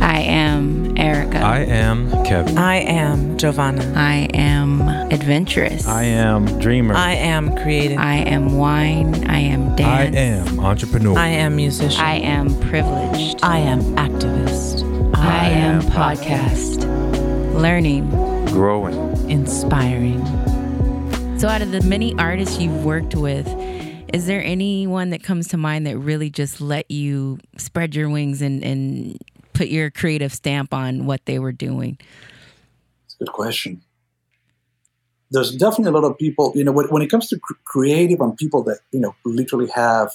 I am Erica. I am Kevin. I am Giovanna. I am adventurous. I am dreamer. I am creative. I am wine. I am dance. I am entrepreneur. I am musician. I am privileged. I am activist. I am podcast. Learning. growing. Inspiring. So, out of the many artists you've worked with, is there anyone that comes to mind that really just let you spread your wings and, and put your creative stamp on what they were doing? It's a good question. There's definitely a lot of people, you know, when, when it comes to cr- creative and people that, you know, literally have,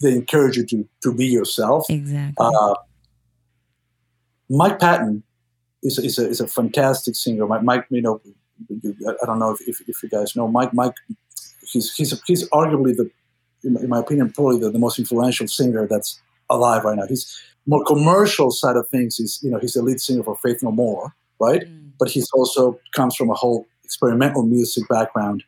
they encourage you to, to be yourself. Exactly. Uh, Mike Patton is, is, a, is a fantastic singer. Mike, Mike you know, you- I don't know if, if, if you guys know Mike. Mike, he's he's he's arguably the, in my, opinion, probably the, the most influential singer that's alive right now. He's more commercial side of things. Is you know he's the lead singer for Faith No More, right? Mm. But he's also comes from a whole experimental music background.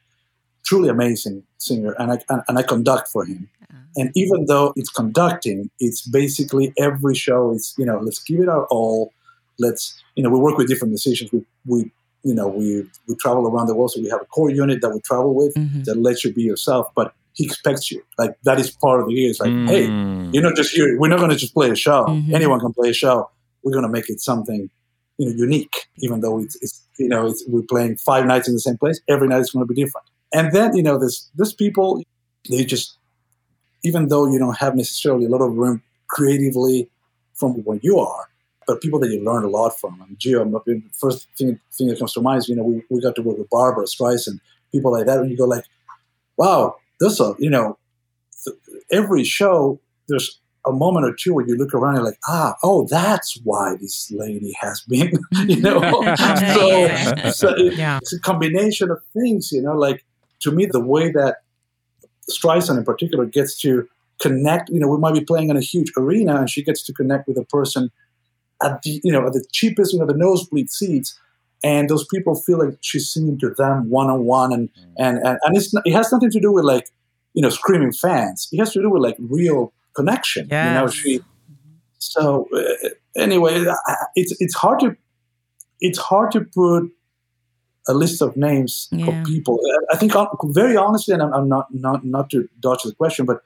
Truly amazing singer, and I and, and I conduct for him. And even though it's conducting, it's basically every show is, you know, let's give it our all. Let's, you know, we work with different musicians. We, we you know, we, we travel around the world. So we have a core unit that we travel with Mhm. that lets you be yourself, but he expects you. Like that is part of the year. It's like, hey, Mm. you're not just here. We're not going to just play a show. Mhm. Anyone can play a show. We're going to make it something, you know, unique. Even though it's, it's you know, it's, we're playing five nights in the same place. Every night is going to be different. And then you know, this there's people. They just, even though you don't have necessarily a lot of room creatively from where you are, but people that you learn a lot from. And Gio, I mean, first thing thing that comes to mind is you know we, we got to work with Barbra Streisand, people like that. And you go like, wow, this a you know, th- every show there's a moment or two where you look around and like, ah, oh, that's why this lady has been, you know. so, so it- Yeah. it's a combination of things, you know. Like to me, the way that Streisand in particular gets to connect, you know, we might be playing in a huge arena, and she gets to connect with a person at the, you know, at the cheapest, you know, the nosebleed seats. And those people feel like she's singing to them one on one, and and and and it's not, it has nothing to do with like you know screaming fans. It has to do with like real connection. You know, she. So uh, anyway, it's it's hard to it's hard to put a list of names Yeah. of people. I- I think very honestly, and I'm, I'm not not not to dodge the question, but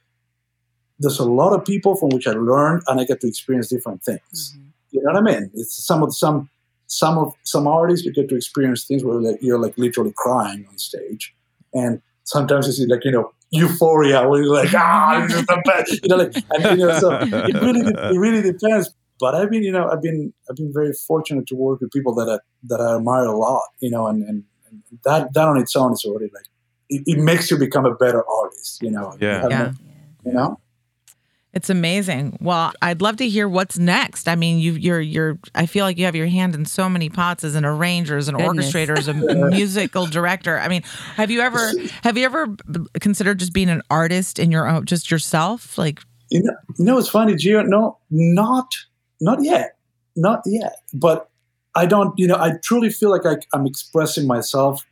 there's a lot of people from which I learned and I get to experience different things. You know what I mean? It's some of some some of some artists you get to experience things where like you're like literally crying on stage, and sometimes you see like you know euphoria where you're like ah this is the best, you know like and you know so it really it really depends. But I've been you know I've been I've been very fortunate to work with people that I, that I admire a lot, you know, and, and, and that that on its own is already like it, it makes you become a better artist, you know. Yeah. You have Yeah. You know. It's amazing. Well, I'd love to hear what's next. I mean, you, you're you're. I feel like you have your hand in so many pots as an arranger, as an Goodness. orchestrator, as a musical director. I mean, have you ever have you ever considered just being an artist in your own, just yourself? Like, You know, you know it's funny, Gio. No, not not yet, not yet. But I don't. You know, I truly feel like I, I'm expressing myself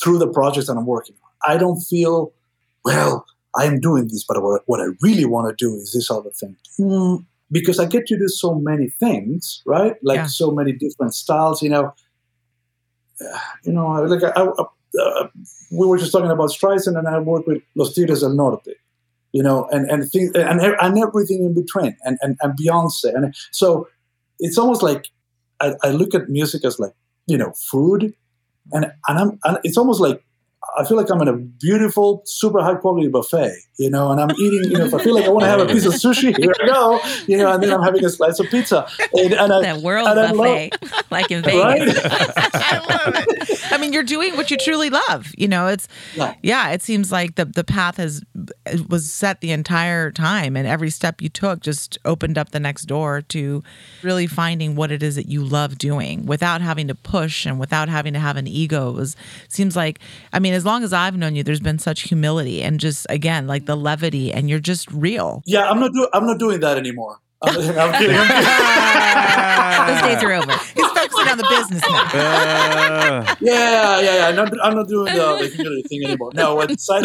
through the projects that I'm working on. I don't feel well. I am doing this, but what, what I really want to do is this other thing. Hmm, because I get to do so many things, right? Like Yeah. so many different styles. You know, you know, like I, I, uh, we were just talking about Streisand, and I work with Los Tigres del Norte you know, and and things and and everything in between, and and, and Beyonce, and so it's almost like I, I look at music as like you know food, and and I'm and it's almost like I feel like I'm in a beautiful, super high quality buffet, you know, and I'm eating, you know, if I feel like I want to have a piece of sushi, here I go, you know, and then I'm having a slice of pizza, and, and I, That world and I love- buffet, like in Vegas. right? I love it. I mean, you're doing what you truly love. You know, it's Yeah. yeah. It seems like the the path has was set the entire time, and every step you took just opened up the next door to really finding what it is that you love doing without having to push and without having to have an ego. It was seems like I mean, as long as I've known you, there's been such humility and just again like the levity, and you're just real. yeah, I'm not doing I'm not doing that anymore. I'm, I'm kidding. I'm kidding. Those days are over. He's focusing on the business now. Uh, Yeah, yeah, yeah. I'm not, I'm not doing the, the humility thing anymore. No, what side?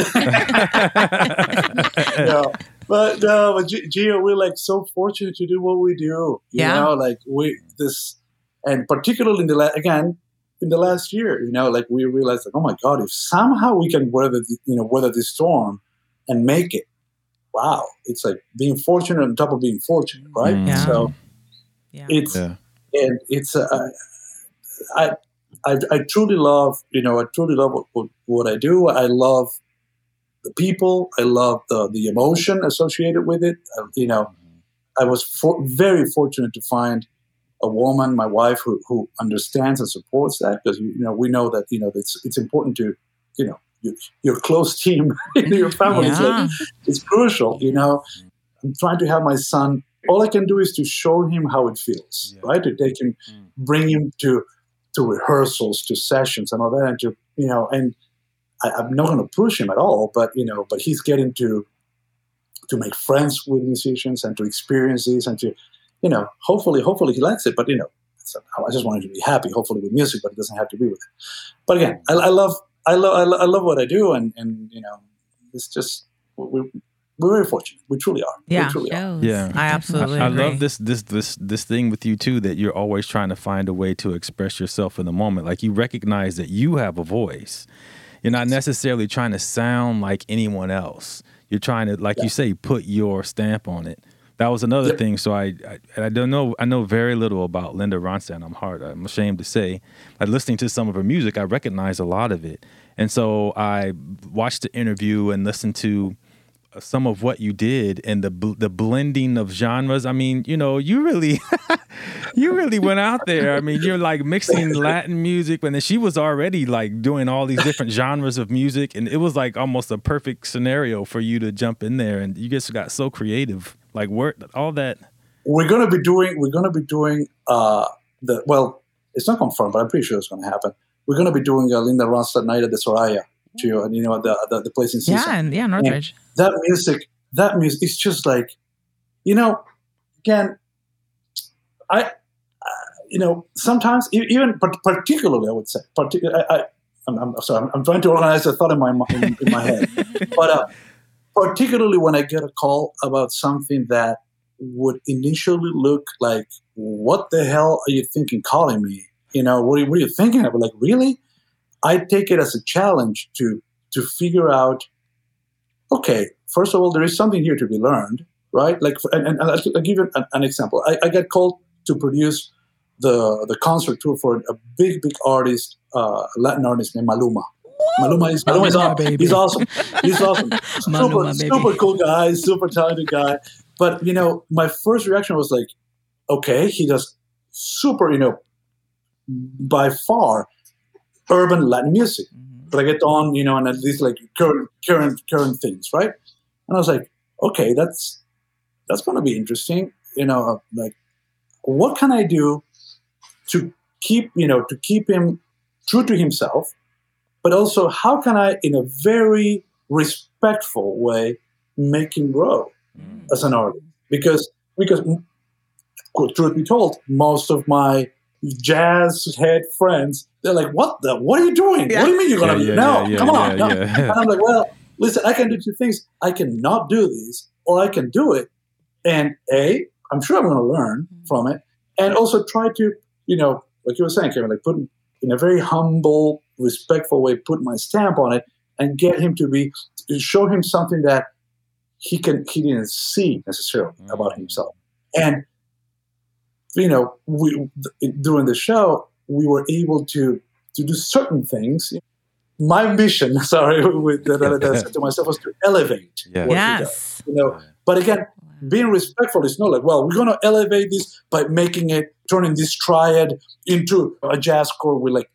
no, but no, but G- Gio, we're like so fortunate to do what we do. You Yeah. know, like we this, and particularly in the la- again in the last year, you know, like we realized, like, oh my god, if somehow we can weather, the, you know, weather this storm and make it, wow, it's like being fortunate on top of being fortunate, right? Mm. Yeah. So Yeah. it's Yeah. and it's uh, I, I I truly love you know I truly love what, what, what I do. I love the people. I love the the emotion associated with it. Uh, you know, I was for, very fortunate to find a woman, my wife, who who understands and supports that because you know we know that you know it's it's important to you know your, your close team, your family. is like, it's crucial. You know, I'm trying to have my son. All I can do is to show him how it feels, Yeah. right? To take him, Mm. bring him to to rehearsals, to sessions, and all that, and to you know, and I, I'm not going to push him at all, but you know, but he's getting to to make friends with musicians and to experience this and to you know, hopefully, hopefully he likes it. But you know, I just want him to be happy, hopefully with music, but it doesn't have to be with it. But again, I, I love, I love, I love, I love what I do, and and you know, it's just we, we're very fortunate. We truly are. Yeah. we truly are. Yeah. I absolutely I, I love this this this this thing with you too that you're always trying to find a way to express yourself in the moment. Like you recognize that you have a voice. You're not necessarily trying to sound like anyone else. You're trying to, like you say, put your stamp on it. That was another Yep. thing. So I, I I don't know. I know very little about Linda Ronstadt. I'm hard. I'm ashamed to say. But listening to some of her music, I recognize a lot of it. And so I watched the interview and listened to uh, some of what you did and the bl- the blending of genres. I mean, you know, you really you really went out there. I mean, you're like mixing Latin music, and then she was already like doing all these different genres of music, and it was like almost a perfect scenario for you to jump in there, and you just got so creative. Like work all that. We're gonna be doing. We're gonna be doing. Uh, the well, it's not confirmed, but I'm pretty sure it's gonna happen. We're gonna be doing a Linda Ronstadt night at the Soraya, to and you know the the, the place in Seaside. Yeah, and yeah, Northridge. that music, that music, it's just like, you know, again, I, uh, you know, sometimes even par- particularly, I would say, particularly, I, I I'm, I'm sorry, I'm, I'm trying to organize a thought in my in, in my head, but uh, particularly when I get a call about something that would initially look like, what the hell are you thinking calling me? You know, what are, what are you thinking about? Like, really? I take it as a challenge to to figure out okay, first of all, there is something here to be learned, right? Like, and, and I'll, give you an, an example. I, I called to produce the the concert tour for a big, big artist, uh, Latin artist named Maluma. Maluma is Maluma is awesome. baby. He's awesome. He's awesome. Maluma, super, baby. super cool guy, super talented guy. But you know, my first reaction was like, okay, he does super, you know, by far urban Latin music mm-hmm. reggaeton, you know, and at least like current, current, current things, right? And I was like, okay, that's that's going to be interesting, you know. Like, what can I do to keep, you know, to keep him true to himself, but also how can I, in a very respectful way, make him grow as an artist? Because because mm, truth be told, most of my jazz head friends, they're like, "What the? What are you doing? Yeah. What do you mean you're gonna Yeah, yeah, no, yeah, yeah, come on." yeah, no." yeah. And I'm like, "Well, listen, I can do two things. I can not do these, or I can do it, and a, I'm sure I'm going to learn from it, and also try to, you know, like you were saying, Kevin, like put in a very humble, respectful way, put my stamp on it, and get him to be, show him something that he can he didn't see necessarily mm. about himself, and you know, we during the show we were able to to do certain things. My mission, sorry, with, that, that I said to myself was to elevate. Yeah. what he does, Yes. you know, but again, being respectful is not like, well, we're going to elevate this by making it, turning this triad into a jazz chord with like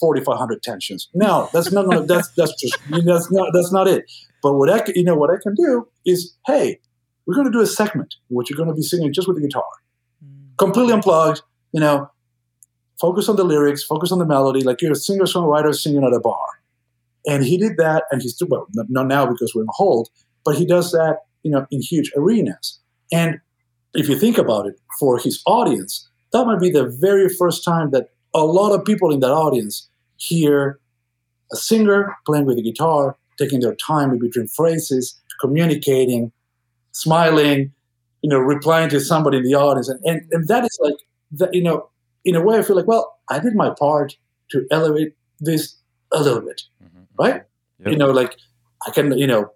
4,500 tensions. No, that's not gonna, that's, that's just, that's not, that's not it. But what I, can- you know, what I can do is, hey, we're going to do a segment which you're going to be singing just with the guitar, mm. completely unplugged, you know, focus on the lyrics, focus on the melody, like you're a singer-songwriter singing at a bar. And he did that, and he's still, well, not now because we're in a hold, but he does that, you know, in huge arenas. And if you think about it, for his audience, that might be the very first time that a lot of people in that audience hear a singer playing with a guitar, taking their time in between phrases, communicating, smiling, you know, replying to somebody in the audience, and and, and that is like that. You know, in a way, I feel like, well, I did my part to elevate this a little bit, mm-hmm. right? Yep. You know, like I can, you know,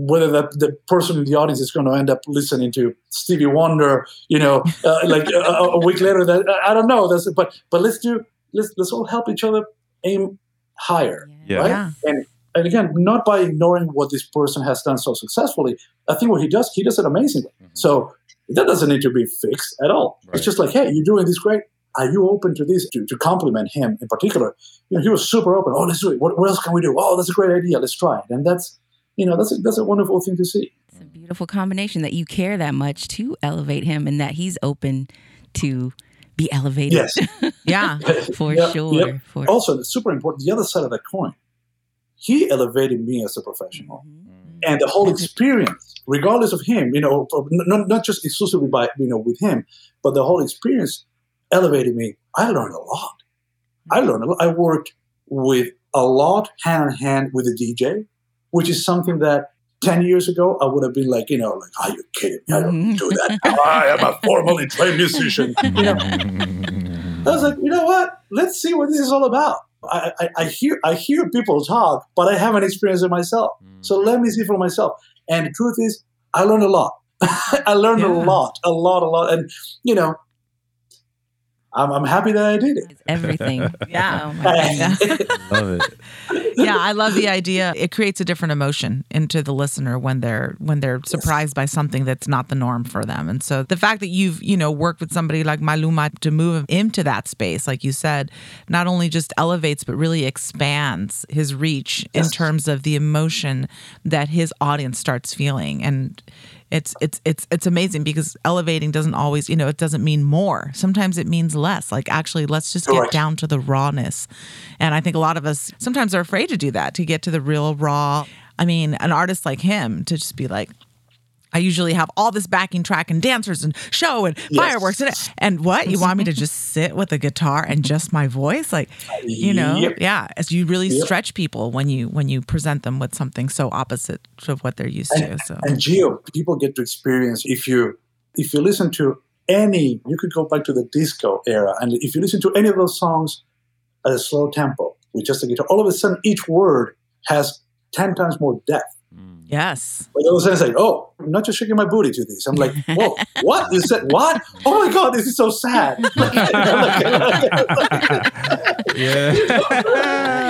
whether that the person in the audience is going to end up listening to Stevie Wonder, you know, uh, like a, a week later, that I don't know. That's but but let's do let's let's all help each other aim higher, Yeah. right? Yeah. And and again, not by ignoring what this person has done so successfully. I think what he does, he does it amazingly. Mm-hmm. So that doesn't need to be fixed at all. Right. It's just like, hey, you're doing this great. Are you open to this? To, to compliment him in particular. You know, he was super open. Oh, let's do it. What, what else can we do? Oh, that's a great idea. Let's try it. And that's, you know, that's a, that's a wonderful thing to see. It's a beautiful combination that you care that much to elevate him and that he's open to be elevated. Yes. Yeah. for Yep, sure. yep. For Also, it's super important. The other side of that coin, he elevated me as a professional. Mm-hmm. and the whole experience, regardless of him, you know, not, not just exclusively by you know with him, but the whole experience elevated me. I learned a lot. I learned a lot. I worked with a lot hand in hand with the DJ, which is something that ten years ago I would have been like, you know, like, are you kidding me? I don't do that. I am a formally trained musician. You know, I was like, you know what? Let's see what this is all about. I, I, I hear I hear people talk, but I haven't experienced it myself. Mm. So let me see for myself. And the truth is, I learned a lot. I learned a lot, a lot, a lot. And you know, I'm, I'm happy that I did it. It's everything. Yeah. Oh my goodness. Love it. yeah, I love the idea. It creates a different emotion into the listener when they're when they're surprised by something that's not the norm for them. And so the fact that you've, you know, worked with somebody like Maluma to move him into that space, like you said, not only just elevates but really expands his reach in terms of the emotion that his audience starts feeling. And it's it's it's it's amazing because elevating doesn't always, you know, it doesn't mean more. Sometimes it means less. Like actually let's just get down to the rawness. And I think a lot of us sometimes are afraid to do that, to get to the real raw. I mean, an artist like him to just be like, I usually have all this backing track and dancers and show and Yes. fireworks and and what you want me to just sit with a guitar and just my voice, like you know, Yep. yeah. As you really Yep. stretch people when you when you present them with something so opposite of what they're used to. So And Gio, people get to experience if you if you listen to any, you could go back to the disco era, and if you listen to any of those songs at a slow tempo with just a guitar, all of a sudden each word has ten times more depth. Yes, But all of a sudden it's like, oh, I'm not just shaking my booty to this. I'm like, whoa, what? You said what? Oh my god, this is so sad. Yeah.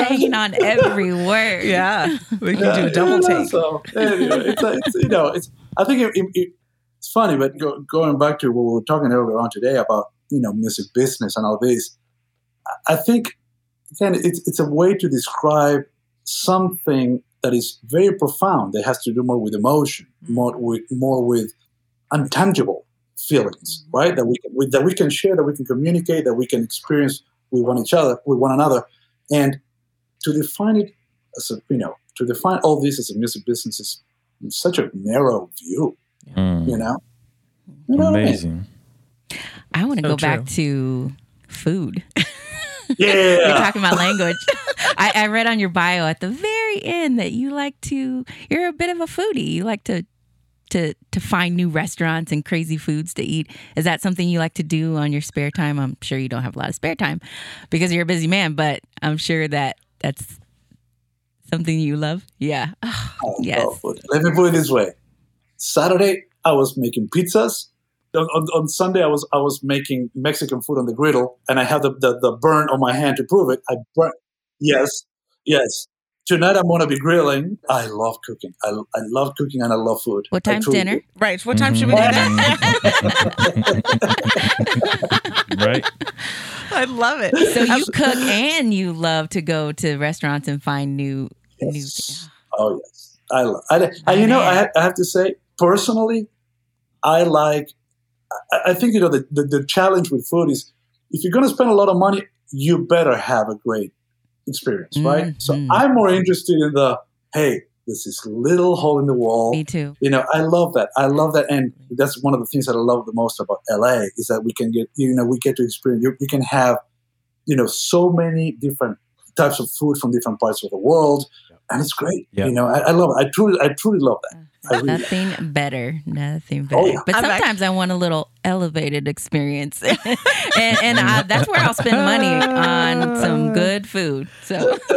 Hanging on every word. yeah, we can Yeah, do a double you know, take. So anyway, it's, it's you know, it's. I think it, it, it- it's funny, but go, going back to what we were talking earlier on today about you know music business and all this, I- I think again it's it's a way to describe something that is very profound. That has to do more with emotion, more with more with untangible feelings, right? That we can with, that we can share, that we can communicate, that we can experience with one each other, with one another, and to define it as a you know to define all this as a music business is such a narrow view, Mm. you know. You know what I mean? Amazing. I want to So go back to food. Yeah. You're talking about language. I, I read on your bio at the very end that you like to. You're a bit of a foodie. You like to to to find new restaurants and crazy foods to eat. Is that something you like to do on your spare time? I'm sure you don't have a lot of spare time because you're a busy man, but I'm sure that that's something you love. Yeah. Oh, Yes. Oh, oh, let me put it this way: Saturday, I was making pizzas. On, on, on Sunday, I was I was making Mexican food on the griddle, and I have the, the, the burn on my hand to prove it. I burn. Yes, yes. Tonight I'm gonna be grilling. I love cooking. I, I love cooking and I love food. What I time's truly dinner? Right. What time should we do mm-hmm. that? right? I love it. So you cook and you love to go to restaurants and find new new. Yes. Oh yes, I love. I, I you know I, I have to say personally, I like. I, I think you know the, the the challenge with food is if you're going to spend a lot of money, you better have a great experience, mm-hmm. right? So. I'm more interested in the hey, this is little hole in the wall. Me too. You know, I love that. I love that, and that's one of the things that I love the most about LA is that we can get, you know, we get to experience. You, you can have, you know, so many different types of food from different parts of the world. And it's great. Yeah. You know, I, I love it. I truly, I truly love that. I really do. Nothing better. Nothing oh, better. Oh, yeah. But I'm act- sometimes I want a little elevated experience. and and I, that's where I'll spend money on some uh. good food. So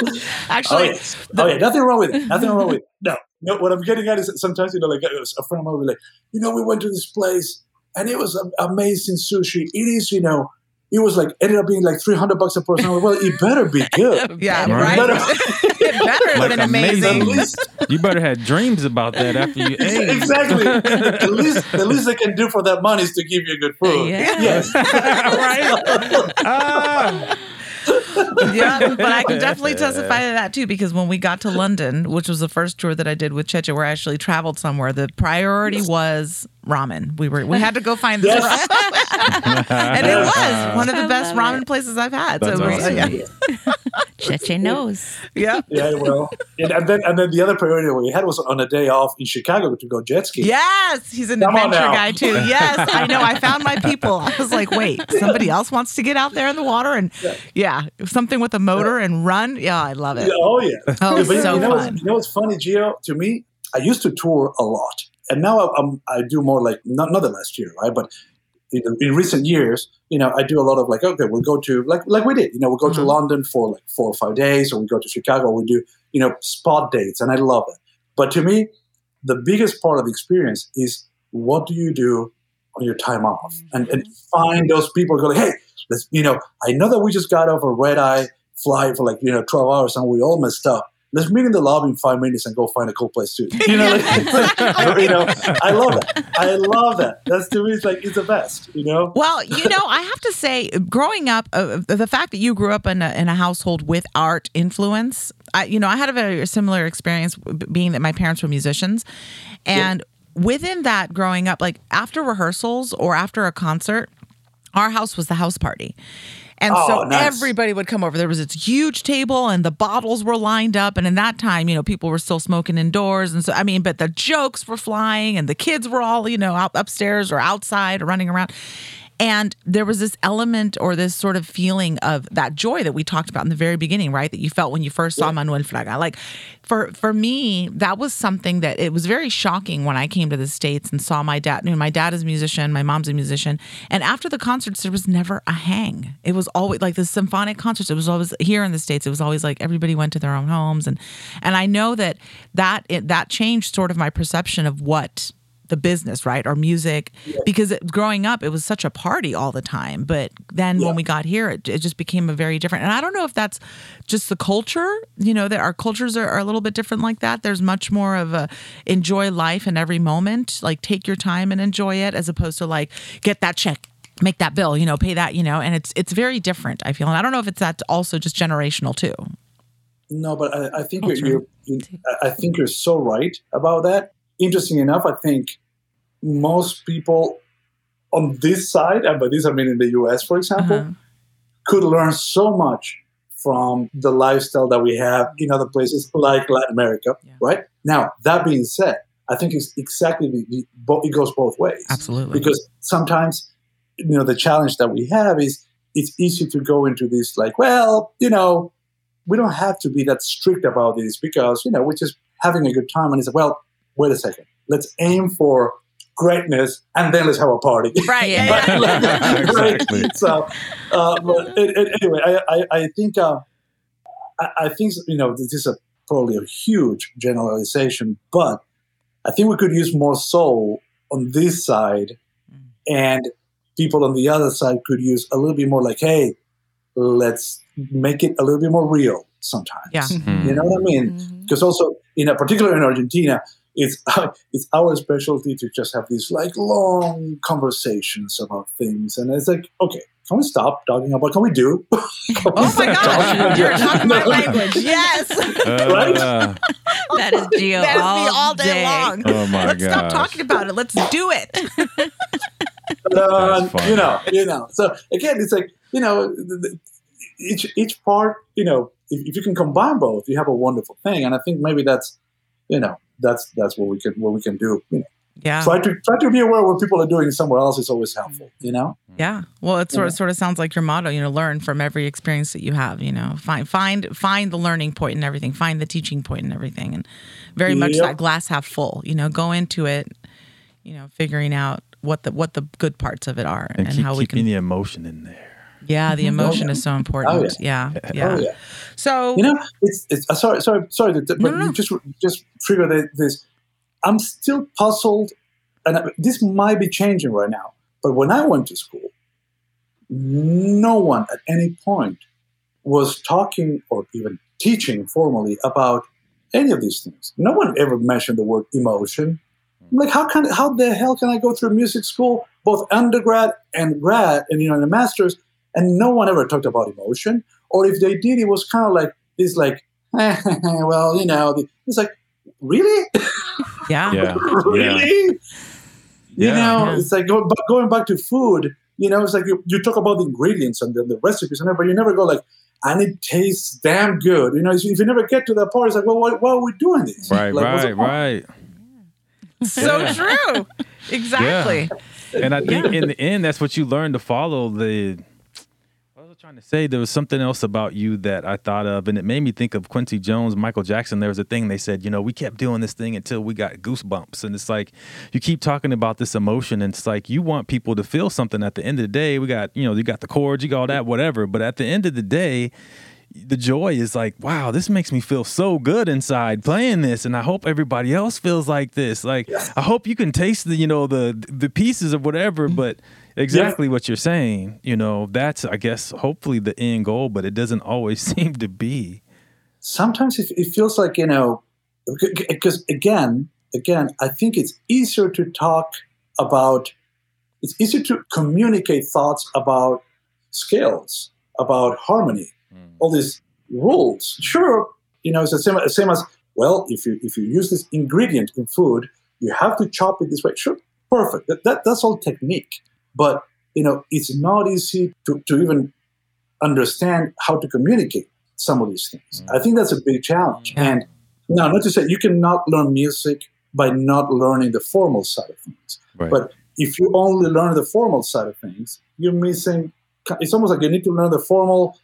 Oh Actually, yeah. oh yeah, nothing wrong with it. Nothing wrong with it. No, no. What I'm getting at is that sometimes you know, like uh, a friend of mine will be like, you know, we went to this place and it was amazing sushi. It is, you know, it was like ended up being like 300 bucks a person. I'm like, well, it better be good. yeah, Right. right. Better- it better have Like been At amazing. amazing. least, You better have dreams about that after you ate. exactly. the least, the least they can do for that money is to give you good food. Yeah. Yes. right? Ah. yeah, but I can definitely testify to that too because when we got to London, which was the first tour that I did with Cheche, where I actually traveled somewhere, the priority was ramen. We were we had to go find this, Yes. ramen. and it was one of the I best ramen it. places I've had. That's so it was, awesome. yeah, Cheche knows. yeah, Yeah, well, and, and then and then the other priority we had was on a day off in Chicago to go jet ski. yes, he's an Come adventure guy too. Yes, I know. I found my people. I was like, wait, somebody else wants to get out there in the water and yeah, something with a motor and run. Yeah, I love it. Yeah, Oh yeah. Oh, Yeah, so you know, what's- fun. You know what's funny, Gio? To me, I used to tour a lot, and now I, I'm, I do more like not not the last year, right? But in, in recent years, you know, I do a lot of like, okay, we'll go to like like we did, you know, we'll go to Mhm. London for like four or five days, or we go to Chicago, we do you know spot dates, and I love it. But to me, the biggest part of the experience is what do you do on your time off, and and find those people go like, hey, let's you know, I know that we just got off a red eye flight for like you know 12 hours and we all messed up let's meet in the lobby in five minutes and go find a cool place too. You know like, you know i love that i love that that's to me it's like it's the best you know? Well, you know, I have to say, growing up, uh, the fact that you grew up in a, in a household with art influence, I, you know, I had a very similar experience being that my parents were musicians. And within that growing up, like after rehearsals or after a concert, our house was the house party. And Oh, so nice. everybody would come over. There was this huge table and the bottles were lined up. And in that time, you know, people were still smoking indoors. And so, I mean, but the jokes were flying and the kids were all, you know, out upstairs or outside or running around. And there was this element or this sort of feeling of that joy that we talked about in the very beginning, right? That you felt when you first saw Manuel Fraga. Like for for me, that was something that it was very shocking when I came to the States and saw my dad. You know, my dad is a musician, my mom's a musician. And after the concerts, there was never a hang. It was always like the symphonic concerts. It was always here in the States, it was always like everybody went to their own homes. And and I know that that it, that changed sort of my perception of what the business, right? Or music, because it, growing up, it was such a party all the time. But then Yeah. when we got here, it, it just became a very different. And I don't know if that's just the culture, you know, that our cultures are, are a little bit different like that. There's much more of a enjoy life in every moment, like take your time and enjoy it, as opposed to like get that check. Make that bill, you know, pay that, you know, and it's it's very different. I feel, and I don't know if it's that also just generational too. no but i, I think Culture. you're, you're I- i think you're so right about that interesting enough i think most people on this side and by this i mean in the us for example Uh-huh. could learn so much from the lifestyle that we have in other places like Latin America, Yeah. right? Now, that being said, I think it's exactly the, the it goes both ways. Absolutely. Because sometimes, you know, the challenge that we have is it's easy to go into this like, well, you know, we don't have to be that strict about this because, you know, we're just having a good time. And it's well, wait a second, let's aim for greatness and then let's have a party. Right. Yeah. Yeah. yeah. Exactly. So, uh, but it, it, anyway, I, I, I think uh, I, I think you know this is a probably a huge generalization, but I think we could use more soul on this side, and people on the other side could use a little bit more like, hey, let's make it a little bit more real sometimes. Yeah. Hmm. You know what I mean? Mhm. because also in a particular in Argentina, it's it's our specialty to just have these like long conversations about things, and it's like, okay, can we stop talking about? Can we do? Can we Oh my god, you're talking my language. Yes. Uh, That is Gio That is all, me all day, long. Oh my Let's stop talking about it. Let's do it. That's funny. you know, you know. So again, it's like you know, the- the- each each part, you know, if, if you can combine both, you have a wonderful thing. And I think maybe that's, you know, that's that's what we can what we can do. You know, Yeah. Try to try to be aware of what people are doing somewhere else is always helpful. You know. Mm-hmm. Yeah. Well, it sort of Yeah. sort of sounds like your motto, you know, learn from every experience that you have, you know. Find find find the learning point and everything, find the teaching point and everything. And very much Yep. that glass half full, you know, go into it, you know, figuring out what the what the good parts of it are And, and, keep how we keeping can the emotion in there. Yeah, the emotion is so important. Oh, yeah. Yeah. Oh yeah. So You know, it's, it's uh, sorry, sorry, sorry, that- but No, no, no. you just just trigger this. I'm still puzzled, and I- this might be changing right now. But when I went to school, no one at any point was talking or even teaching formally about any of these things. No one ever mentioned the word emotion. I'm like, how can how the hell can I go through music school, both undergrad and grad, and you know, and a master's, and no one ever talked about emotion? Or if they did, it was kind of like this, like, well, you know, it's like, really, yeah. Yeah. really, you know, Yeah. it's like go, going back to food. You know, it's like you, you talk about the ingredients and the, the recipes and everything, but you never go like, and it tastes damn good. You know, if you never get to that part, it's like, well, why, why are we doing this? Right, Like, right, right. So Yeah. true. Exactly. And I think in the end, that's what you learn to follow the. Trying to say? There was something else about you that I thought of, and it made me think of Quincy Jones, Michael Jackson. There was a thing they said, you know, we kept doing this thing until we got goosebumps, and it's like you keep talking about this emotion, and it's like you want people to feel something. At the end of the day, we got you know, you got the chords, you got all that, whatever. But at the end of the day, the joy is like, wow, this makes me feel so good inside playing this, and I hope everybody else feels like this. Like, I hope you can taste the, you know, the the pieces of whatever, mm-hmm. but exactly what you're saying, you know, that's I guess hopefully the end goal, but it doesn't always seem to be. sometimes it, it feels like you know because again again i think it's easier to talk about it's easier to communicate thoughts about scales about harmony hmm. all these rules. Sure you know it's the same, same as well if you if you use this ingredient in food you have to chop it this way. Sure perfect. That, that that's all technique but you know it's not easy to, to even understand how to communicate some of these things. Mm. I think that's a big challenge. Yeah. And now, not to say you cannot learn music by not learning the formal side of things. Right. But if you only learn the formal side of things, you're missing. It's almost like you need to learn the formal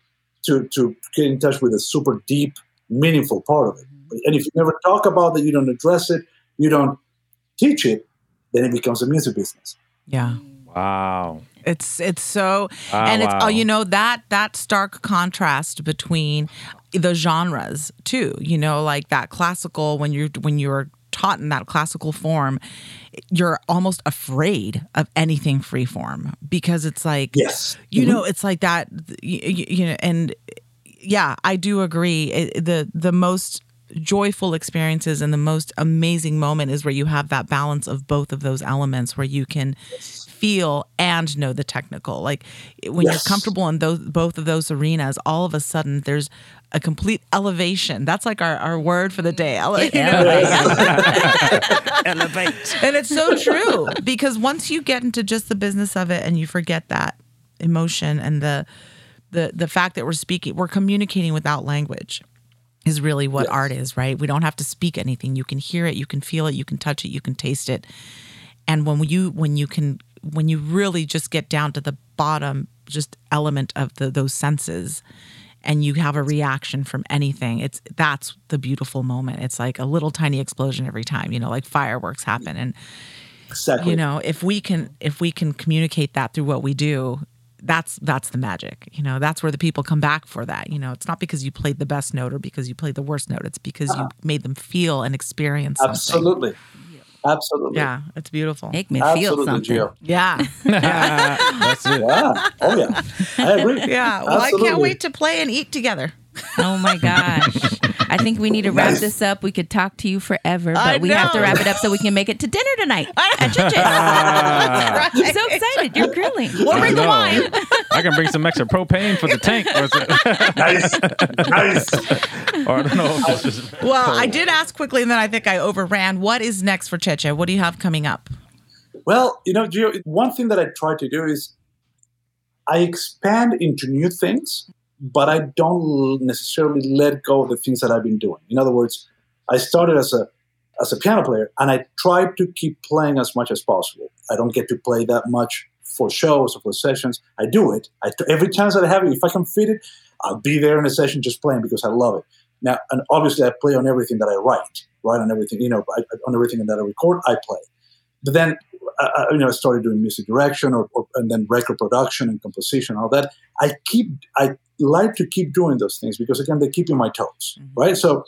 to to get in touch with the super deep, meaningful part of it. Mm. And if you never talk about it, you don't address it, you don't teach it, then it becomes a music business. Yeah. Wow. It's it's so Ah, and it's wow. oh you know that that stark contrast between the genres too you know like that classical when you're when you're taught in that classical form you're almost afraid of anything free form because it's like Yes. you know it's like that you, you know and yeah i do agree it, the the most joyful experiences and the most amazing moment is where you have that balance of both of those elements where you can feel and know the technical like when Yes. you're comfortable in those both of those arenas all of a sudden there's a complete elevation that's like our, our word for the day Ele- you know? Elevate. and it's so true because once you get into just the business of it and you forget that emotion and the the the fact that we're speaking we're communicating without language is really what Yes. art is right we don't have to speak anything you can hear it you can feel it you can touch it you can taste it and when you when you can when you really just get down to the bottom just element of the those senses and you have a reaction from anything it's that's the beautiful moment. It's like a little tiny explosion every time you know like fireworks happen. And Exactly. you know if we can if we can communicate that through what we do that's that's the magic you know that's where the people come back for that. You know it's not because you played the best note or because you played the worst note. It's because you uh-huh. made them feel and experience something. Absolutely. Absolutely. yeah it's beautiful Make me feel something. Gio. yeah That's it. Yeah. Oh yeah. I agree. yeah well i can't wait to play and eat together Oh my gosh. I think we need to wrap Nice. this up. We could talk to you forever, but I we have to wrap it up so we can make it to dinner tonight at Cheche's. Ah, I'm so excited. You're grilling. we'll bring the wine I can bring some extra propane for the tank. Or, Nice. nice. or I don't know if it's just. well i did ask quickly and then i think i overran what is next for cheche what do you have coming up Well, you know, Gio, one thing that I try to do is I expand into new things, but I don't necessarily let go of the things that I've been doing. In other words, I started as a as a piano player, and I try to keep playing as much as possible. I don't get to play that much for shows or for sessions. I do it. I, every chance that I have if I can fit it, I'll be there in a session just playing because I love it. Now, and obviously, I play on everything that I write, right? on everything, you know, I, on everything that I record, I play. But then, I, you know, I started doing music direction or, or, and then record production and composition, all that. I keep, I like to keep doing those things because again, they keep you my toes, mm-hmm. right? So,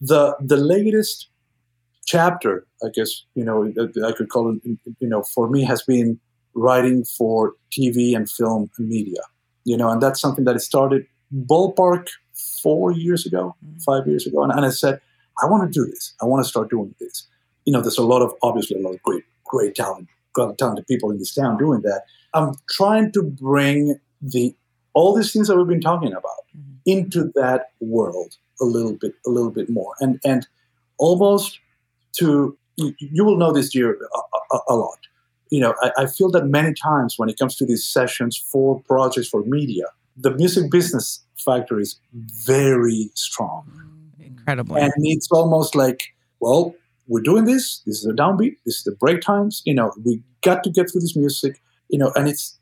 the the latest chapter, I guess, you know, I could call it, you know, for me has been writing for TV and film and media, you know, and that's something that started ballpark four years ago, mm-hmm. five years ago. And, and I said, I want to do this. I want to start doing this. You know, there's a lot of, obviously, a lot of great, great talent, talented people in this town doing that. I'm trying to bring the all these things that we've been talking about mm-hmm. into that world a little bit, a little bit more, and and almost to you, you will know this year a, a, a lot. You know, I, I feel that many times when it comes to these sessions for projects for media, the music business factor is very strong. Incredible. And it's almost like, well, we're doing this. This is a downbeat. This is the break times. You know, we got to get through this music. You know, and it's,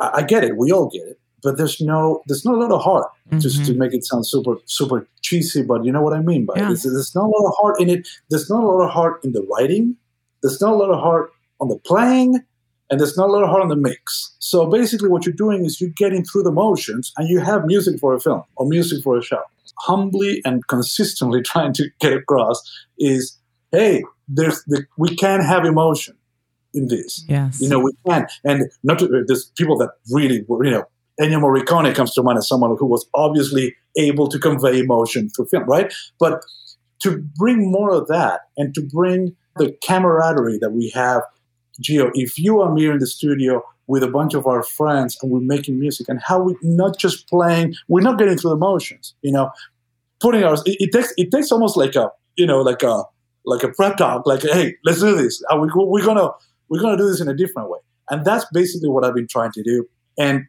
I, I get it. We all get it. But there's no, there's not a lot of heart mm-hmm. just to make it sound super, super cheesy. But you know what I mean by yeah. it. There's, there's not a lot of heart in it. There's not a lot of heart in the writing. There's not a lot of heart on the playing and there's not a lot of heart on the mix. So basically, what you're doing is you're getting through the motions, and you have music for a film or music for a show. Humbly and consistently trying to get across is, hey, there's the, we can have emotion in this. Yes, you know we can, and not to, uh, there's people that really, you know, Ennio Morricone comes to mind as someone who was obviously able to convey emotion through film, right? But to bring more of that and to bring the camaraderie that we have Gio, if you are here in the studio with a bunch of our friends and we're making music and how we're not just playing, we're not getting through the motions, you know, putting our, it, it takes, it takes almost like a, you know, like a, like a prep talk, like, hey, let's do this. We, we're gonna, we're gonna do this in a different way. And that's basically what I've been trying to do. And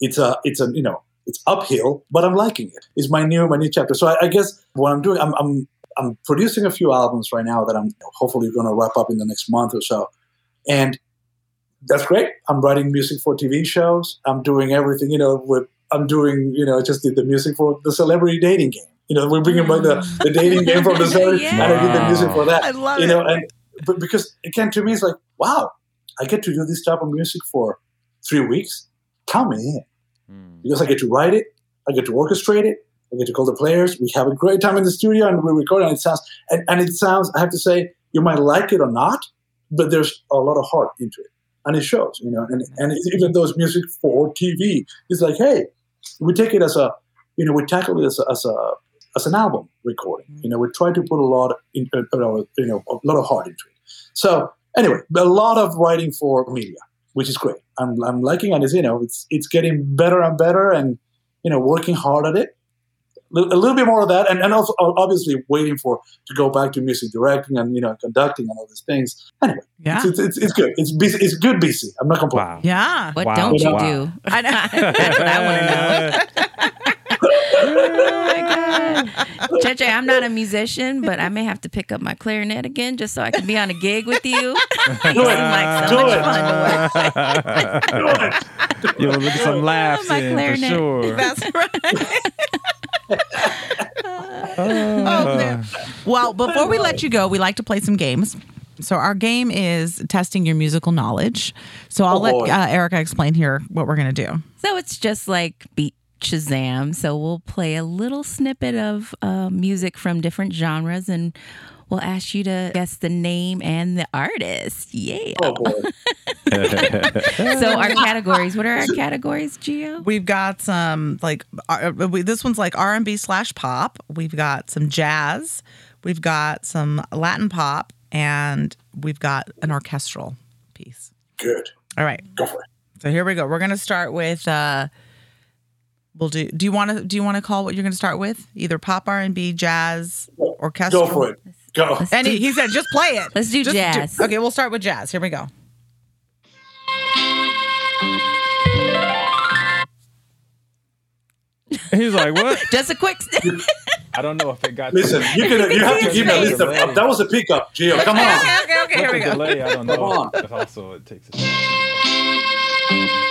it's a, it's a, you know, it's uphill, but I'm liking it. It's my new, my new chapter. So I, I guess what I'm doing, I'm, I'm I'm producing a few albums right now that I'm hopefully going to wrap up in the next month or so. And that's great. I'm writing music for TV shows. I'm doing everything, you know, with, I'm doing, you know, I just did the music for the celebrity dating game. You know, we're bringing back the, the dating game from the celebrity, yeah. and I did the music for that. I love you know, it. and but because again, to me, it's like, wow, I get to do this type of music for three weeks. Count me in, mm. because I get to write it, I get to orchestrate it, I get to call the players. We have a great time in the studio and we record and it sounds and, and it sounds, I have to say, you might like it or not, but there's a lot of heart into it. And it shows, you know, and, and even though it's music for TV, it's like, hey, we take it as a, you know, we tackle it as a, as a as an album recording. You know, we try to put a lot, in, uh, you know, a lot of heart into it. So anyway, a lot of writing for media, which is great. I'm, I'm liking it. It's, you know, it's it's getting better and better, and you know, working hard at it a little bit more of that, and, and also obviously waiting for to go back to music directing and you know conducting and all these things. Anyway, yeah, it's, it's, it's good. It's busy. It's good busy. I'm not complaining. Wow. Yeah. What wow. don't you wow. do? I know. That's what I want to know. oh my god, Cheche, I'm not a musician, but I may have to pick up my clarinet again just so I can be on a gig with you. you seem like so much fun to work. You'll look some laughs in for sure. That's right oh, well, before we let you go, we like to play some games. So our game is testing your musical knowledge. So I'll oh, let uh, Erica explain here what we're going to do. So it's just like beat Shazam. So we'll play a little snippet of uh, music from different genres and we'll ask you to guess the name and the artist. Yeah. Oh, so our categories. What are our categories, Gio? We've got some like uh, we, this one's like R and B slash pop. We've got some jazz. We've got some Latin pop, and we've got an orchestral piece. Good. All right. Go for it. So here we go. We're gonna start with. uh We'll do. Do you want to? Do you want to call what you're going to start with? Either pop, R and B, jazz, orchestral. Go for it. Go. And he, he said, just play it. Let's do just jazz. Do, okay, we'll start with jazz. Here we go. He's like, what? Just a quick. I don't know if it got. Listen, you can you have to give me a list of that was a pickup, Gio. Come on. Okay, okay, okay. Here we go. delay, I don't know. Come on. If also, it takes. A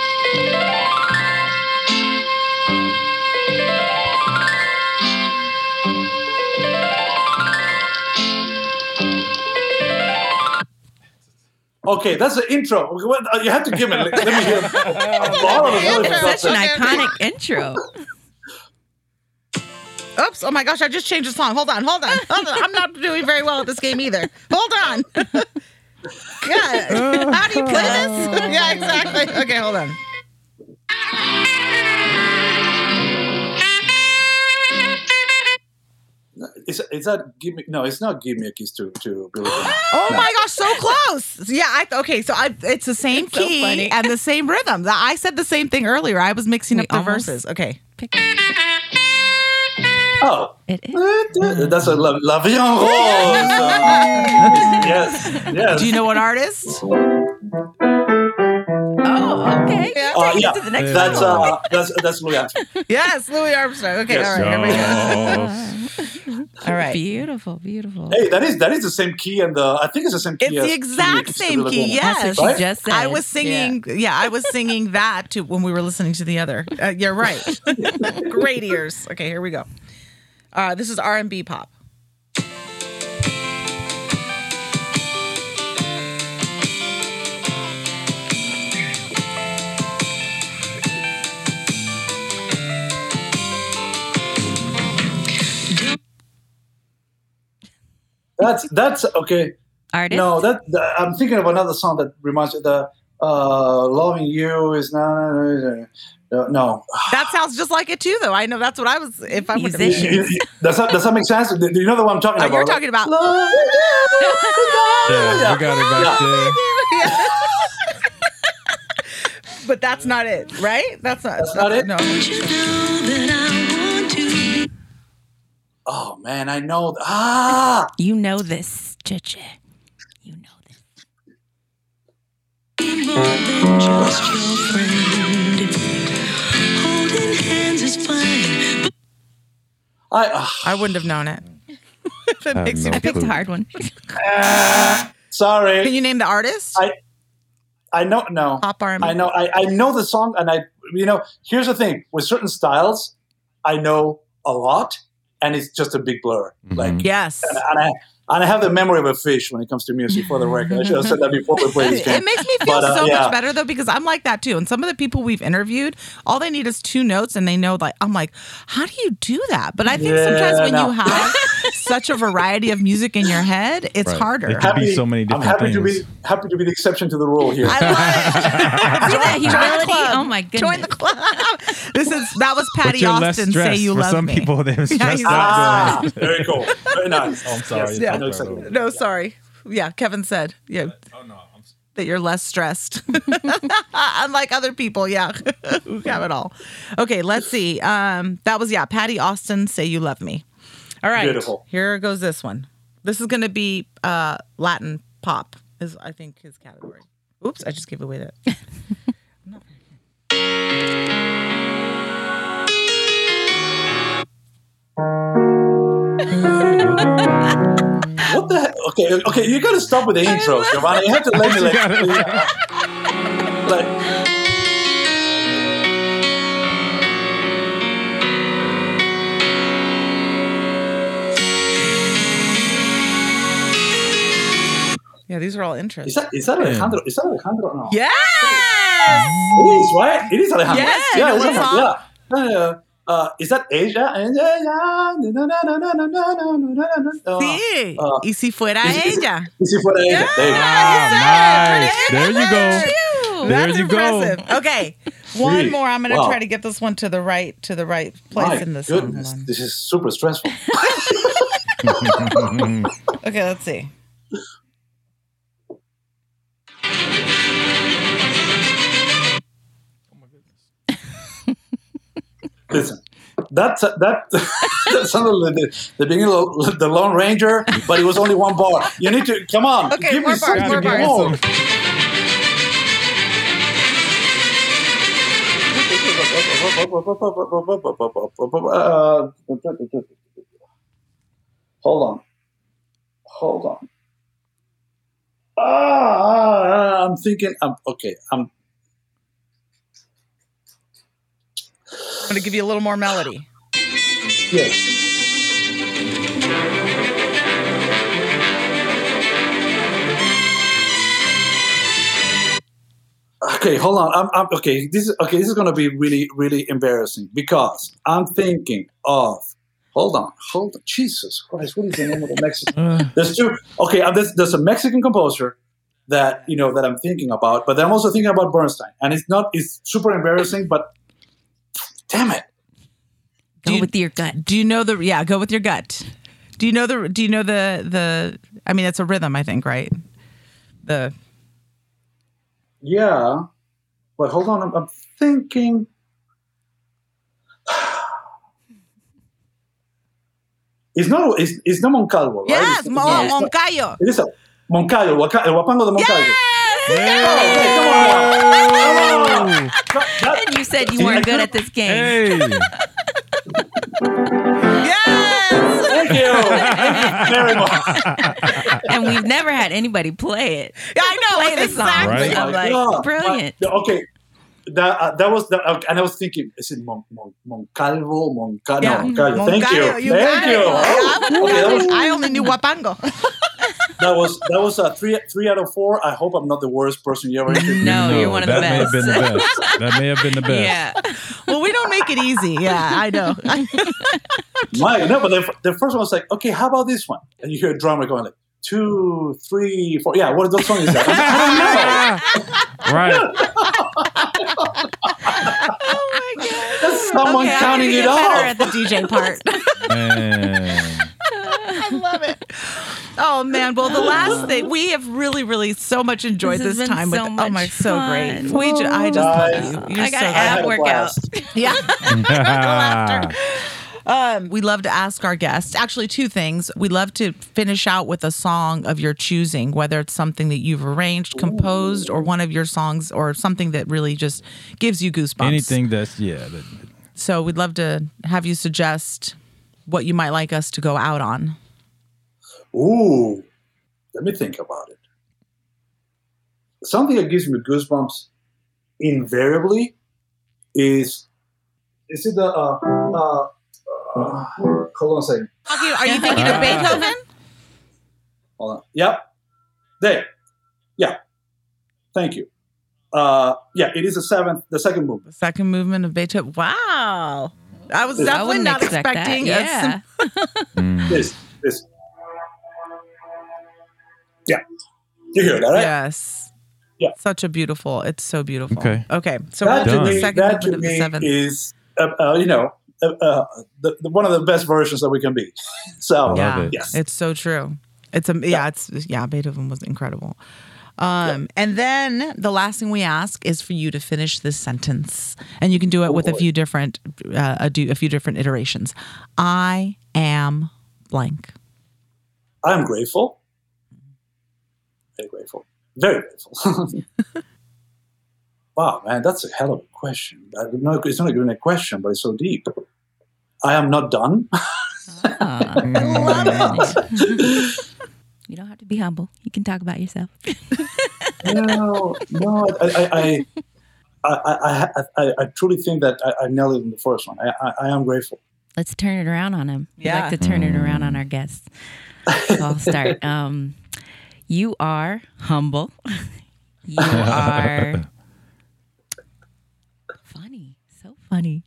Okay, that's the intro. Uh, You have to give me. Let me hear. A bar of it, for Such an sake. Okay, okay. iconic intro. Oops! Oh my gosh! I just changed the song. Hold on, hold on, hold on. I'm not doing very well at this game either. Hold on. yeah. How do you play this? yeah, exactly. Okay, hold on. Is, is that give me? No, it's not. Give me a kiss to to Billy. Oh my gosh, so close. Yeah, I okay. So I, it's the same It's key funny. and the same rhythm. I said the same thing earlier. I was mixing We up the verses. Okay. Oh, It is. that's a La, La Vie en Rose. yes, yes. Do you know what artist? Oh, okay. Yeah. Uh, yeah, to the next that's uh, that's that's Louis Armstrong. yes, Louis Armstrong. Okay, Yes. all right. Here we go. All right. Beautiful, beautiful. Hey, that is that is the same key, and the I think it's the same key. It's as the exact Kiss same to key. Yes. Right? she just said. I was singing, yeah. I was singing that to when we were listening to the other. Uh, you're right. Great ears. Okay, here we go. Uh, this is R and B pop. That's that's okay. Artist. No, that, that- I'm thinking of another song that reminds me. The uh, "Loving You" is not. No, no. That sounds just like it too, though. I know that's what I was. If I would Musician. You- you- does that does that make sense? Do you know the one I'm talking Oh, about? you're talking about. Love. Yeah, we got it back there. but that's not it, right? That's not. That's not it? No. Oh man, I know. Ah, You know this, Cheche. You know this. more than just your friend. Holding hands is fine. I. ah, I wouldn't have known it. if it I have makes you no I picked a hard one. Can sorry, Can you name the artist? I- I know. No, Pop R&B. I know. I, I know the song, and I. You know, here's the thing: with certain styles, I know a lot, and it's just a big blur. Like, Mhm. Yes. and I, and I have the memory of a fish when it comes to music. For the record, I should have said that before we played this It makes me feel But, uh, so yeah. much better though because I'm like that too. And some of the people we've interviewed, all they need is two notes and they know like I'm like, how do you do that? But I think Yeah, sometimes when no. you have such a variety of music in your head, it's Right. harder. It could be so many I'm different happy to be happy to be the exception to the rule here. I love it. See that Join the humility? club. Oh my goodness. Join the club. This is that was Patti Austin. Say stressed. you For love some me. people, they're stressed he's out. ah, very cool, very nice. Oh, I'm sorry. Yes, Yeah. I know exactly. no, sorry. Yeah, Kevin said. Yeah. Oh no, I'm that you're less stressed. Unlike other people, yeah, who have it all. Okay, let's see. Um, that was yeah, Patti Austin, "Say You Love Me." All right, Beautiful. Here goes this one. This is going to be uh, Latin pop, is I think his category. Oops, I just gave away that. What the heck? Okay, okay, you gotta stop with the intros, Giovanni. You have to let me like, like Yeah, these are all is interesting. that is that Alejandro? Is that Alejandro? No. Yes. It is, right? It is Alejandro. Yes, yeah, it's Alejandro. yeah. yeah. Uh, is that Asia? Uh, Sí. uh, y si fuera is- is- ella. Y si fuera ella. There you go. Ah, nice. There you go. Phew. There That's you go. Okay, one Sweet. more. I'm going to Wow. try to get this one to the right to the right place My in the song. Hold goodness, on. this is super stressful. Okay, let's see. Listen, that that that sounded like the, the beginning of the Lone Ranger, but it was only one bar. You need to come on. Okay, give more me bars, something more bars. more. Uh, hold on, hold on. Ah, I'm thinking. I'm okay. I'm I'm going to give you a little more melody. yes. Okay, hold on. I'm, I'm okay. This is okay. This is gonna be really, really embarrassing because I'm thinking of. Hold on, hold on. Jesus Christ, what is the name of the Mexican? there's two. Okay, uh, there's, there's a Mexican composer that you know that I'm thinking about, but then I'm also thinking about Bernstein, and it's not. It's super embarrassing, but damn it. Go you- with your gut. Do you know the yeah, go with your gut. Do you know the do you know the the I mean it's a rhythm, I think, right? The Yeah, but hold on. I'm, I'm thinking. It's not. It's, it's not Moncalvo, right? Yes, It's- Mo- it's not- Moncayo. It is a Moncayo, Waka- el Huapango de Moncayo. Yes! Oh, okay, come on now. Come on. That- And you said you weren't good at this game. Hey. Yes! Thank you. Thank you very much. and we've never had anybody play it. Yeah, I know. Play the song. Right. I'm My like, God. brilliant. My- okay. That, uh, that was the, uh, and I was thinking, is it Mon, Mon, Moncalvo, Monca, Yeah. no, Moncayo. Thank you, Moncayo, thank got you. it. I, Okay, was I only knew Huapango. that was that was a three three out of four. I hope I'm not the worst person you ever interviewed. No, you're one of the best. that may have best. been the best. That may have been the best. Yeah. well, we don't make it easy. Yeah, I know. My, no, but the, the first one was like, okay, how about this one? And you hear a drummer going like two, three, four. Yeah, what what song is that? I like, I don't know. right. oh my god. That's someone Okay, I'm counting gonna it get better off. at the DJ part. Man. I love it. Oh man! Well, the last thing we have really, really so much enjoyed This this, time. so with, oh much my, so great. We, ju- I just Guys, love you. You're I got so an ab workout. Yeah. Um, we love to ask our guests actually two things. We love to finish out with a song of your choosing, whether it's something that you've arranged, composed, or one of your songs, or something that really just gives you goosebumps. Anything that's yeah. That, So we'd love to have you suggest what you might like us to go out on. Ooh, let me think about it. Something that gives me goosebumps invariably is is it the uh, uh, uh hold on a second. Okay, Are you thinking of. Beethoven? Hold on. Yep. There. Yeah. Thank you. Uh yeah, it is the seventh, the second movement. The second movement of Beethoven. Wow. I was definitely wouldn't expect expecting a Yeah. mm. This this Yeah. You hear that, right? Yes. Yeah. Such a beautiful. It's so beautiful. Okay. Okay. So that we'll to do the me, second that to movement of the me seventh. is uh, uh, you know uh, uh, the, the, one of the best versions that we can be. So love yeah. it. yes. It's so true. It's a yeah. It's yeah. Beethoven was incredible. Um, and then the last thing we ask is for you to finish this sentence, and you can do it with a few different, uh, a, do, a few different iterations. I am blank. I'm grateful. Very grateful. Very grateful. wow, man, that's a hell of a question. I know, it's not even a question, but it's so deep. I am not done. Ah. You don't have to be humble. You can talk about yourself. no, no, I, I, I, I, I, I, I truly think that I, I nailed it in the first one. I, I, I am grateful. Let's turn it around on him. We Yeah. like to turn it around on our guests. So I'll start. Um, you are humble. You are funny. So funny.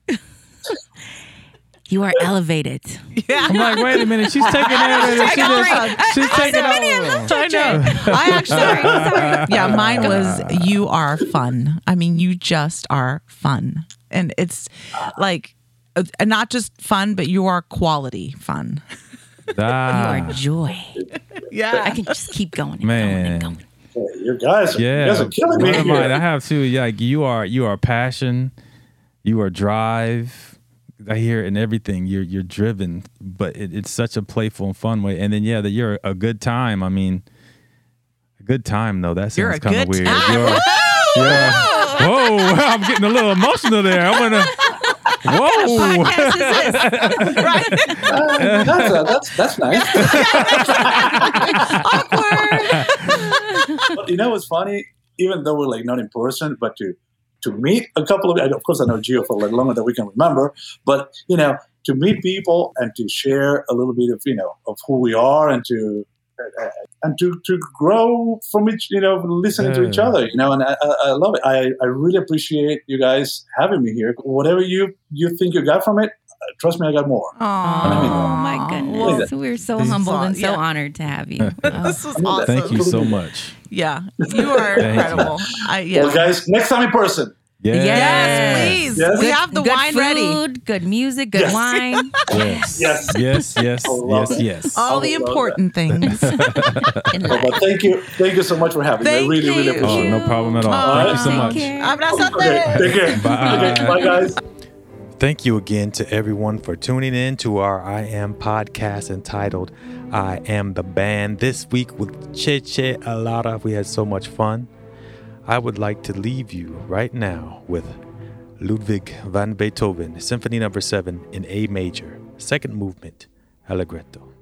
You are elevated. I'm like, wait a minute. She's taking it. She just, she's taking over. I know. I actually, yeah, mine was you are fun. I mean, you just are fun, and it's like uh, not just fun, but you are quality fun. You Ah, are joy. Yeah, I can just keep going and Man. going and going. You guys, are, yeah. you guys are killing me One of mine, I have too. Yeah, like you are. You are passion. You are drive. I hear it in everything. You're you're driven, but it, it's such a playful and fun way. And then yeah, that you're a good time. I mean, a good time though. That You're sounds a kind of good weird. time. You're, you're, whoa, I'm getting a little emotional there. I'm gonna. Whoa! Podcast is this? right? Uh, that's, uh, that's that's nice. But you know what's funny? Even though we're like not in person, but to to meet a couple of, of course, I know Gio for like longer than we can remember. But you know, to meet people and to share a little bit of you know of who we are and to and to to grow from each you know listening to each other you know and I, I I love it I, I really appreciate you guys having me here whatever you you think you got from it uh, trust me I got more Oh my goodness. Well, We're so this humbled aw- and so yeah. honored to have you. Oh. this was I mean, awesome. Thank you so much. Yeah, you are incredible. I, yeah. well guys next time in person Yes. Yes, please. Yes. We Good- have the good wine food, ready. Good music, good Yes. wine. Yes. Yes. Yes. Yes. Yes. Yes. All the would love important things. in Well, but thank you thank you so much for having me I Thank really really you. Oh, appreciate it no problem at all. Oh, Thank you so much. care. Abrazote. okay take care Bye. okay bye guys Thank you again to everyone for tuning in to our I Am podcast entitled I Am the Band. This week with Cheche Alara, we had so much fun. I would like to leave you right now with Ludwig van Beethoven, Symphony Number 7 in A major, second movement, Allegretto.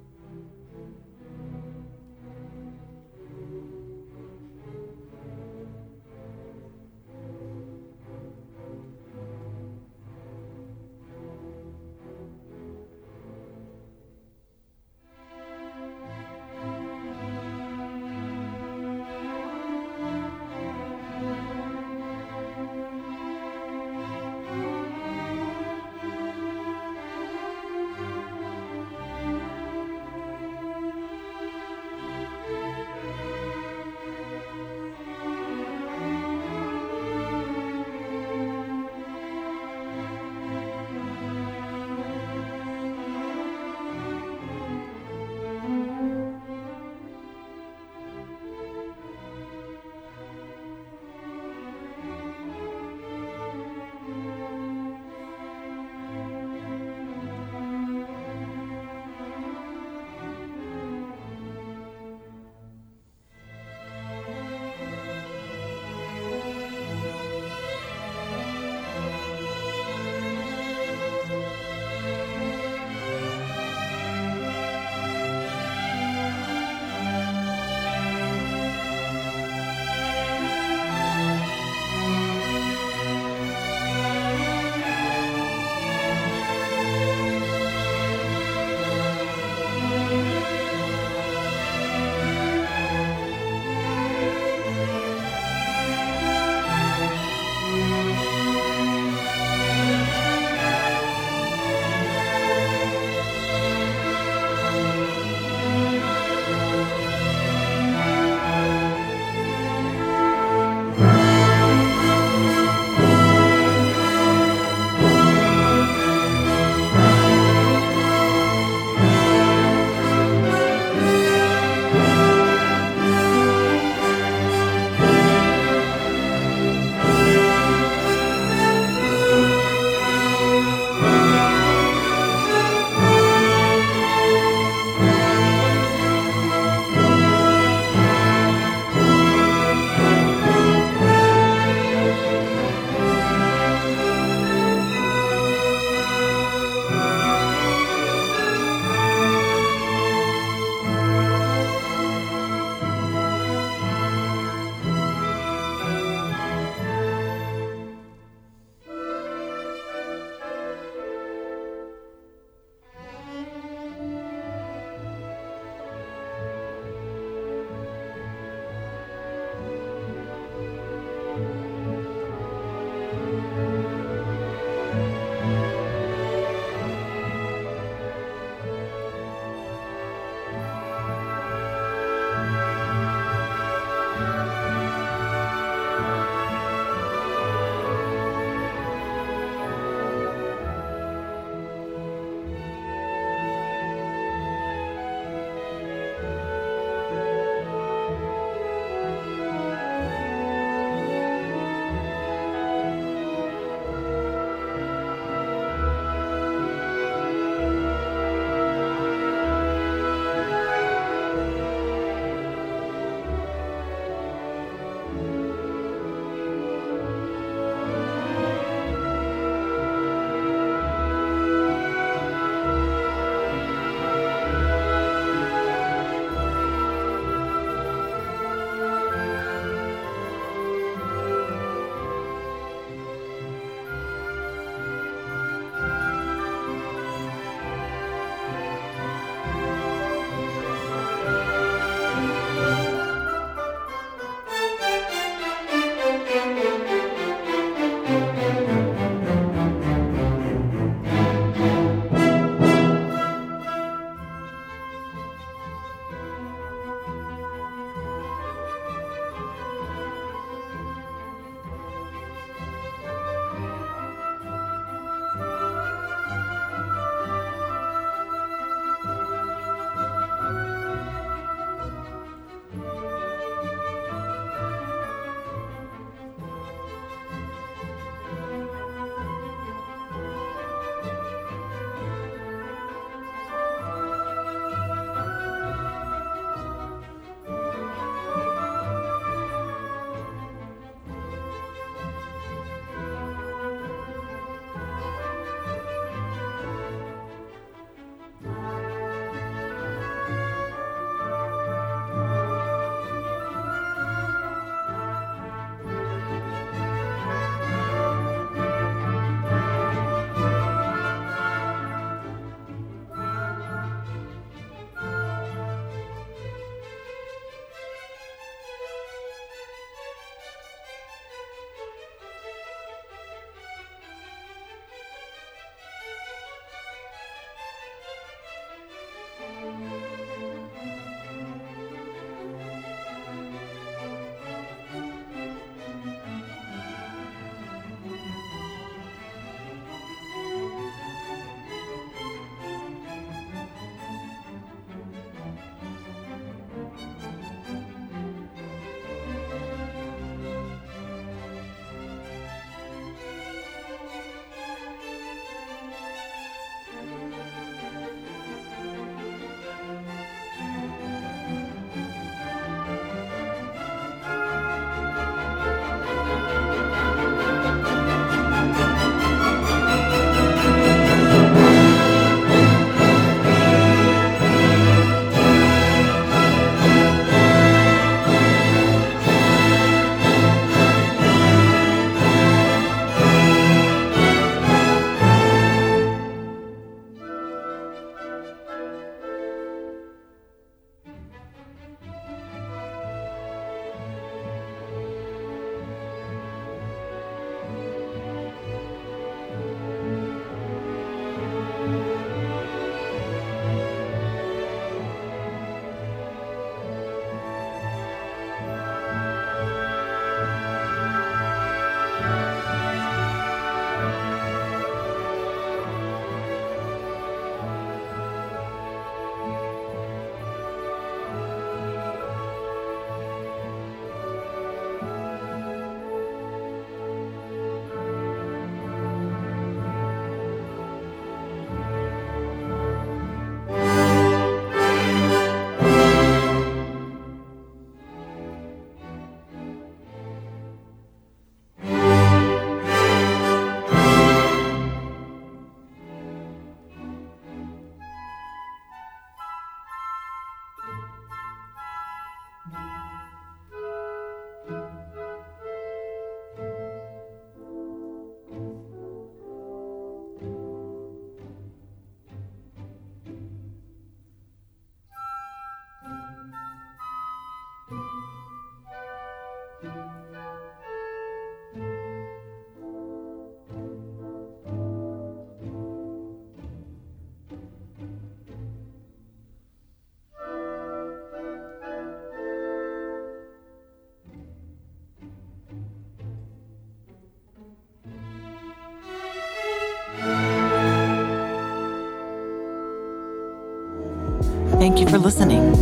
Thank you for listening.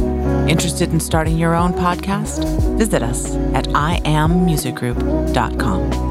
Interested in starting your own podcast? Visit us at iammusicgroup.com.